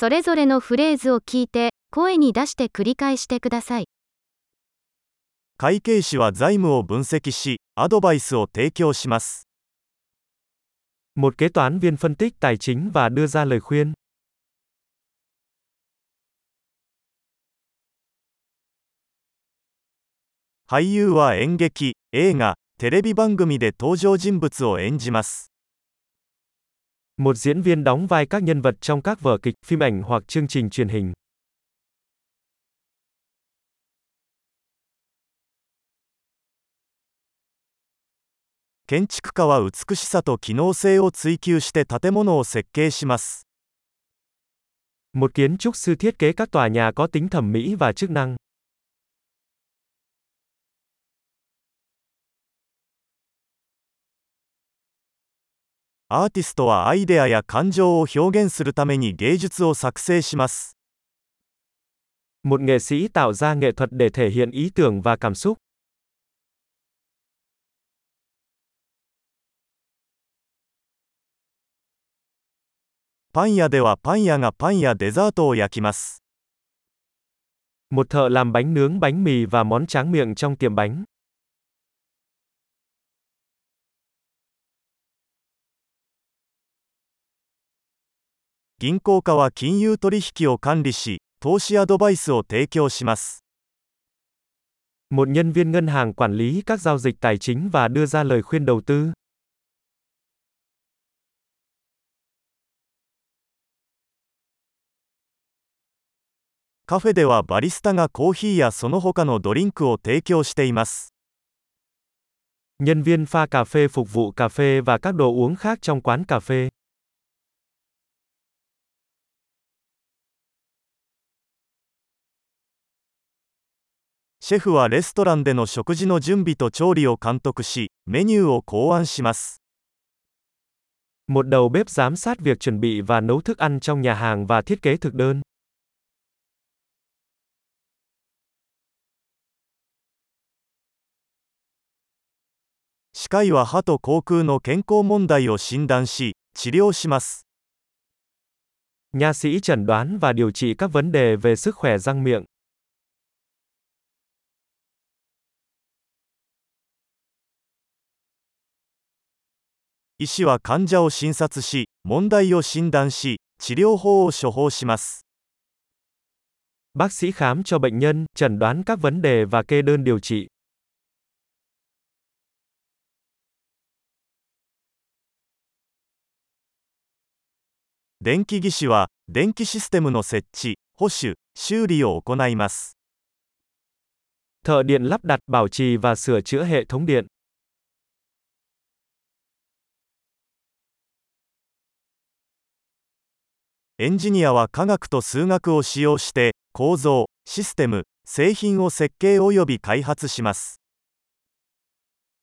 それぞれのフレーズを聞いて、声に出して繰り返してください。会計士は財務を分析し、アドバイスを提供します。Một kế toán viên phân tích tài chính và đưa ra lời khuyên. 俳優は演劇、映画、テレビ番組で登場人物を演じます。Một diễn viên đóng vai các nhân vật trong các vở kịch, phim ảnh hoặc chương trình truyền hình. 建築家は美しさと機能性を追求して建物を設計します。Một kiến trúc sư thiết kế các tòa nhà có tính thẩm mỹ và chức năng. アーティストはアイデアや感情を表現するために芸術を作成します。Một nghệ sĩ tạo ra nghệ thuật để thể hiện ý tưởng và cảm xúc. パン屋ではパン屋がパンやデザートを焼きます。Một thợ làm bánh nướng bánh mì và món tráng miệng trong tiệm bánh. 銀行家は金融取引を管理し、投資アドバイスを提供します。Một nhân viên ngân hàng quản lý các giao dịch tài chính và đưa ra lời khuyên đầu tư. カフェではバリスタがコーヒーやその他のドリンクを提供しています。Nhân viên pha cà phê phục vụ cà phê và các đồ uống khác trong quán cà phê. シェフはレストランでの食事の準備と調理を監督し、メニューを考案します。Một đầu bếp giám sát việc chuẩn bị và nấu thức ăn trong nhà hàng và thiết kế thực đơn. 歯科医は歯と口腔の健康問題を診断し、治療します。Nha sĩ chẩn đoán và điều trị các vấn đề về sức khỏe răng miệng. 医師は患者を診察し、問題を診断し、治療法を処方します。Bác sĩ khám cho bệnh nhân, chẩn đoán các vấn đề và kê đơn điều trị. 電気技師は電気システムの設置、保守、修理を行います。Thợ điện lắp đặt, bảo trì và sửa chữa hệ thống điện. エンジニアは科学と数学を使用して構造、システム、製品を設計及び開発します。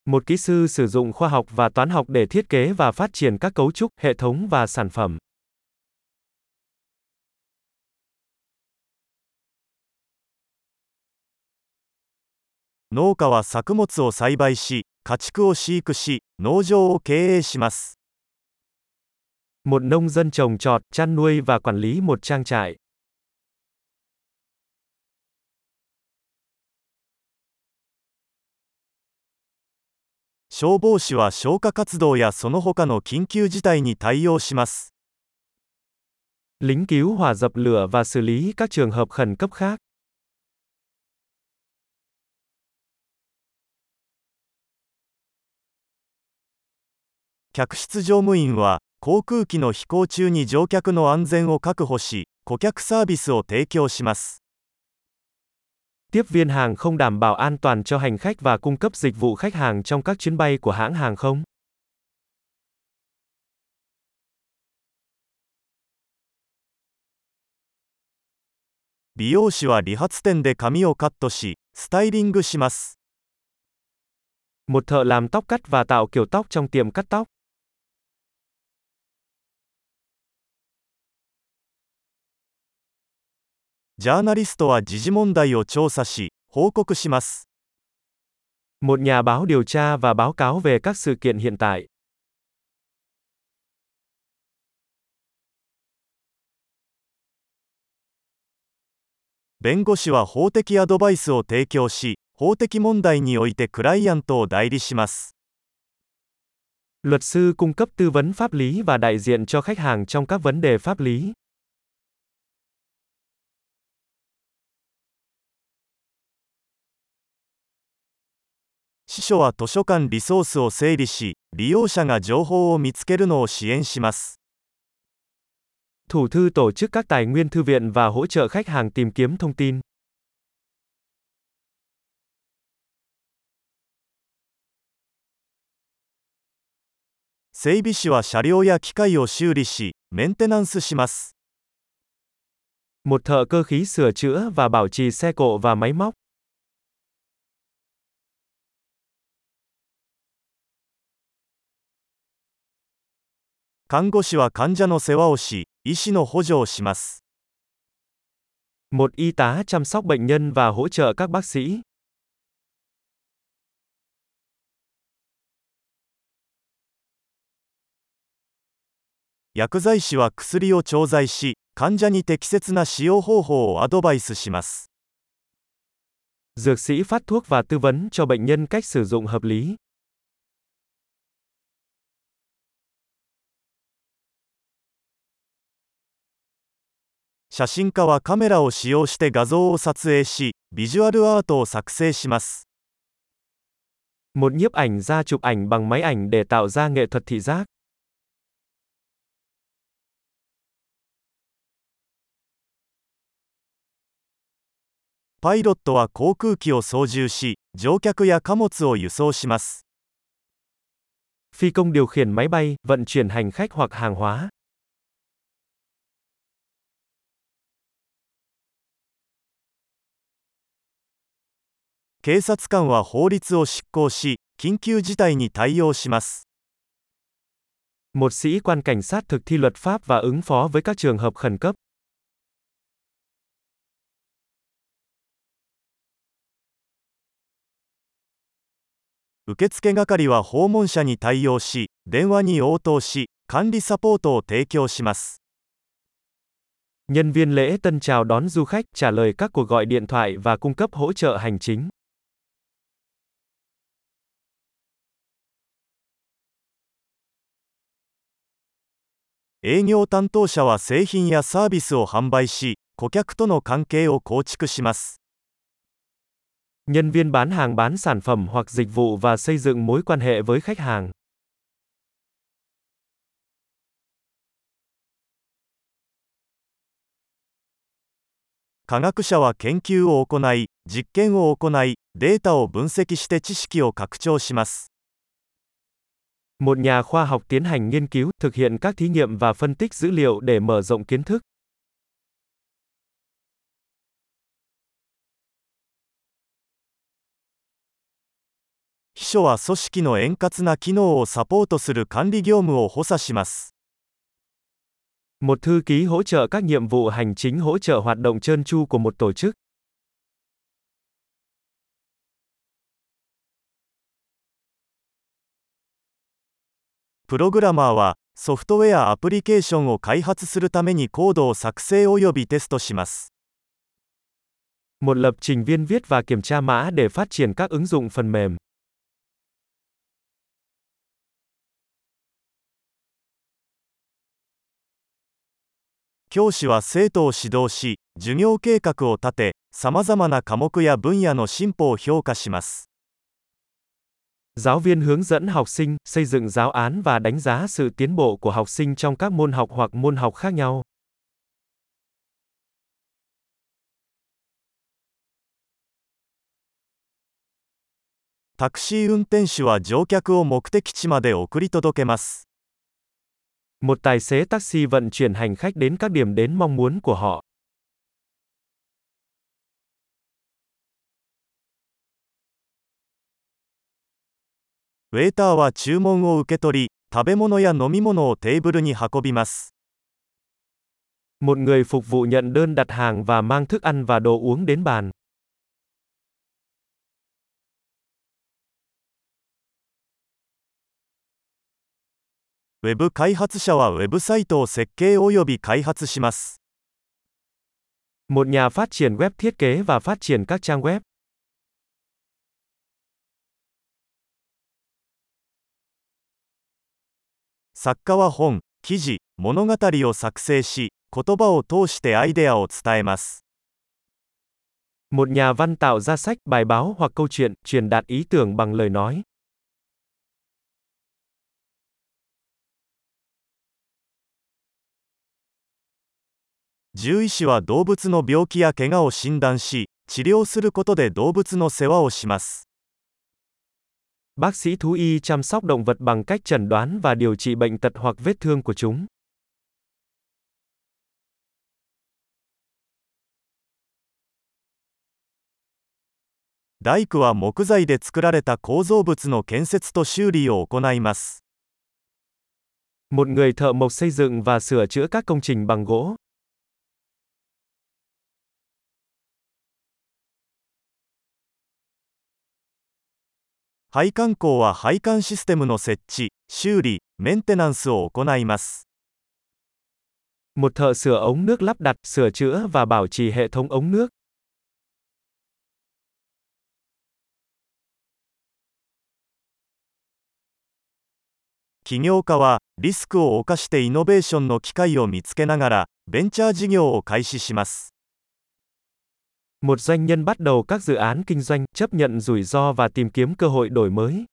Một kỹ sư sử dụng khoa học và toán học để thiết kế và phát triển các cấu trúc, hệ thống và sản phẩm. 農家は作物を栽培し、家畜を飼育し、農場を経営します。Một nông dân trồng trọt, chăn nuôi và quản lý một trang trại. 消防士は消火活動やその他の緊急事態に対応します。Lính cứu hỏa dập lửa và xử lý các trường hợp khẩn cấp khác. 客室乗務員は 航空機の飛行中に乗客の安全を確保し、顧客サービスを提供します。Tiếp viên hàng không đảm bảo an toàn cho hành khách và cung cấp dịch vụ khách hàng trong các chuyến bay của hãng hàng không. 美容師は理髪店で髪をカットし、スタイリングします。Một thợ làm tóc cắt và tạo kiểu tóc trong tiệm cắt tóc. ジャーナリストは時事問題を調査し、報告します。Một nhà báo điều tra và báo cáo về các sự kiện hiện tại. 弁護士は法的アドバイスを提供し、法的問題においてクライアントを代理します。 Luật sư cung cấp tư vấn pháp lý và đại diện cho khách hàng trong các vấn đề pháp lý. 司書は図書館リソースを整理し、利用者が情報を見つけるのを支援します。 Thủ thư tổ chức các tài nguyên thư viện và hỗ trợ khách hàng tìm kiếm thông tin. 整備士は車両や機械を修理し、メンテナンスします。 Một thợ cơ khí sửa chữa và bảo trì xe cộ và máy móc. 看護師は患者の世話をし、医師の補助をします。 Một y tá chăm sóc bệnh nhân và hỗ trợ các bác sĩ. 薬剤師は薬を調剤し、患者に適切な使用方法をアドバイスします。 Dược sĩ phát thuốc và tư vấn cho bệnh nhân cách sử dụng hợp lý. 写真家はカメラを使用して画像を撮影し、ビジュアルアートを作成します。 Một nhiếp ảnh gia chụp ảnh bằng máy ảnh để tạo ra nghệ thuật thị giác. パイロットは航空機を操縦し、乗客や貨物を輸送します。 Phi công điều khiển máy bay, vận chuyển hành khách hoặc hàng hóa. 警察官は法律を執行し、緊急事態に対応します。 Một sĩ quan cảnh sát thực thi luật pháp và ứng phó với các trường hợp khẩn cấp. 受付係は訪問者に対応し、電話に応答し、管理サポートを提供します。 Nhân viên lễ tân chào đón du khách, trả lời các cuộc gọi điện thoại và cung cấp hỗ trợ hành chính. 営業担当者は製品やサービスを販売し、顧客との関係を構築します。Nhân viên bán hàng bán sản phẩm hoặc dịch vụ và xây dựng mối quan hệ với khách hàng. Một nhà khoa học tiến hành nghiên cứu, thực hiện các thí nghiệm và phân tích dữ liệu để mở rộng kiến thức. Một thư ký hỗ trợ các nhiệm vụ hành chính hỗ trợ hoạt động trơn tru của một tổ chức. プログラマーは、ソフトウェアアプリケーションを開発するためにコードを作成及びテストします。Một lập trình viên viết và kiểm tra mã để phát triển các ứng dụng phần mềm. 教師は生徒を指導し、授業計画を立て、さまざまな科目や分野の進歩を評価します。Giáo viên hướng dẫn học sinh, xây dựng giáo án và đánh giá sự tiến bộ của học sinh trong các môn học hoặc môn học khác nhau. タクシー運転手は乗客を目的地まで送り届けます。 Một tài xế taxi vận chuyển hành khách đến các điểm đến mong muốn của họ. ウェイターは注文を受け取り、食べ物や飲み物をテーブルに運びます。Một người phục vụ nhận đơn đặt hàng và mang thức ăn và đồ uống đến bàn. Web 開発者はウェブサイトを設計および開発します。Một nhà phát triển web thiết kế và phát triển các trang web. 作家は本、記事、物語を作成し、言葉を通してアイデアを伝えます。Một nhà văn tạo ra sách, bài báo hoặc câu chuyện, truyền đạt ý tưởng bằng lời nói. 獣医師は動物の病気や怪我を診断し、治療することで動物の世話をします。Bác sĩ thú y chăm sóc động vật bằng cách chẩn đoán và điều trị bệnh tật hoặc vết thương của chúng. 大工は木材で作られた構造物の建設と修理を行います。 Một người thợ mộc xây dựng và sửa chữa các công trình bằng gỗ. 配管工は配管システムの設置、修理、メンテナンスを行います。Một thợ sửa ống nước lắp đặt, sửa chữa và bảo trì hệ thống ống nước. 起業家はリスクを冒してイノベーションの機会を見つけながらベンチャー事業を開始します。Một doanh nhân bắt đầu các dự án kinh doanh, chấp nhận rủi ro và tìm kiếm cơ hội đổi mới.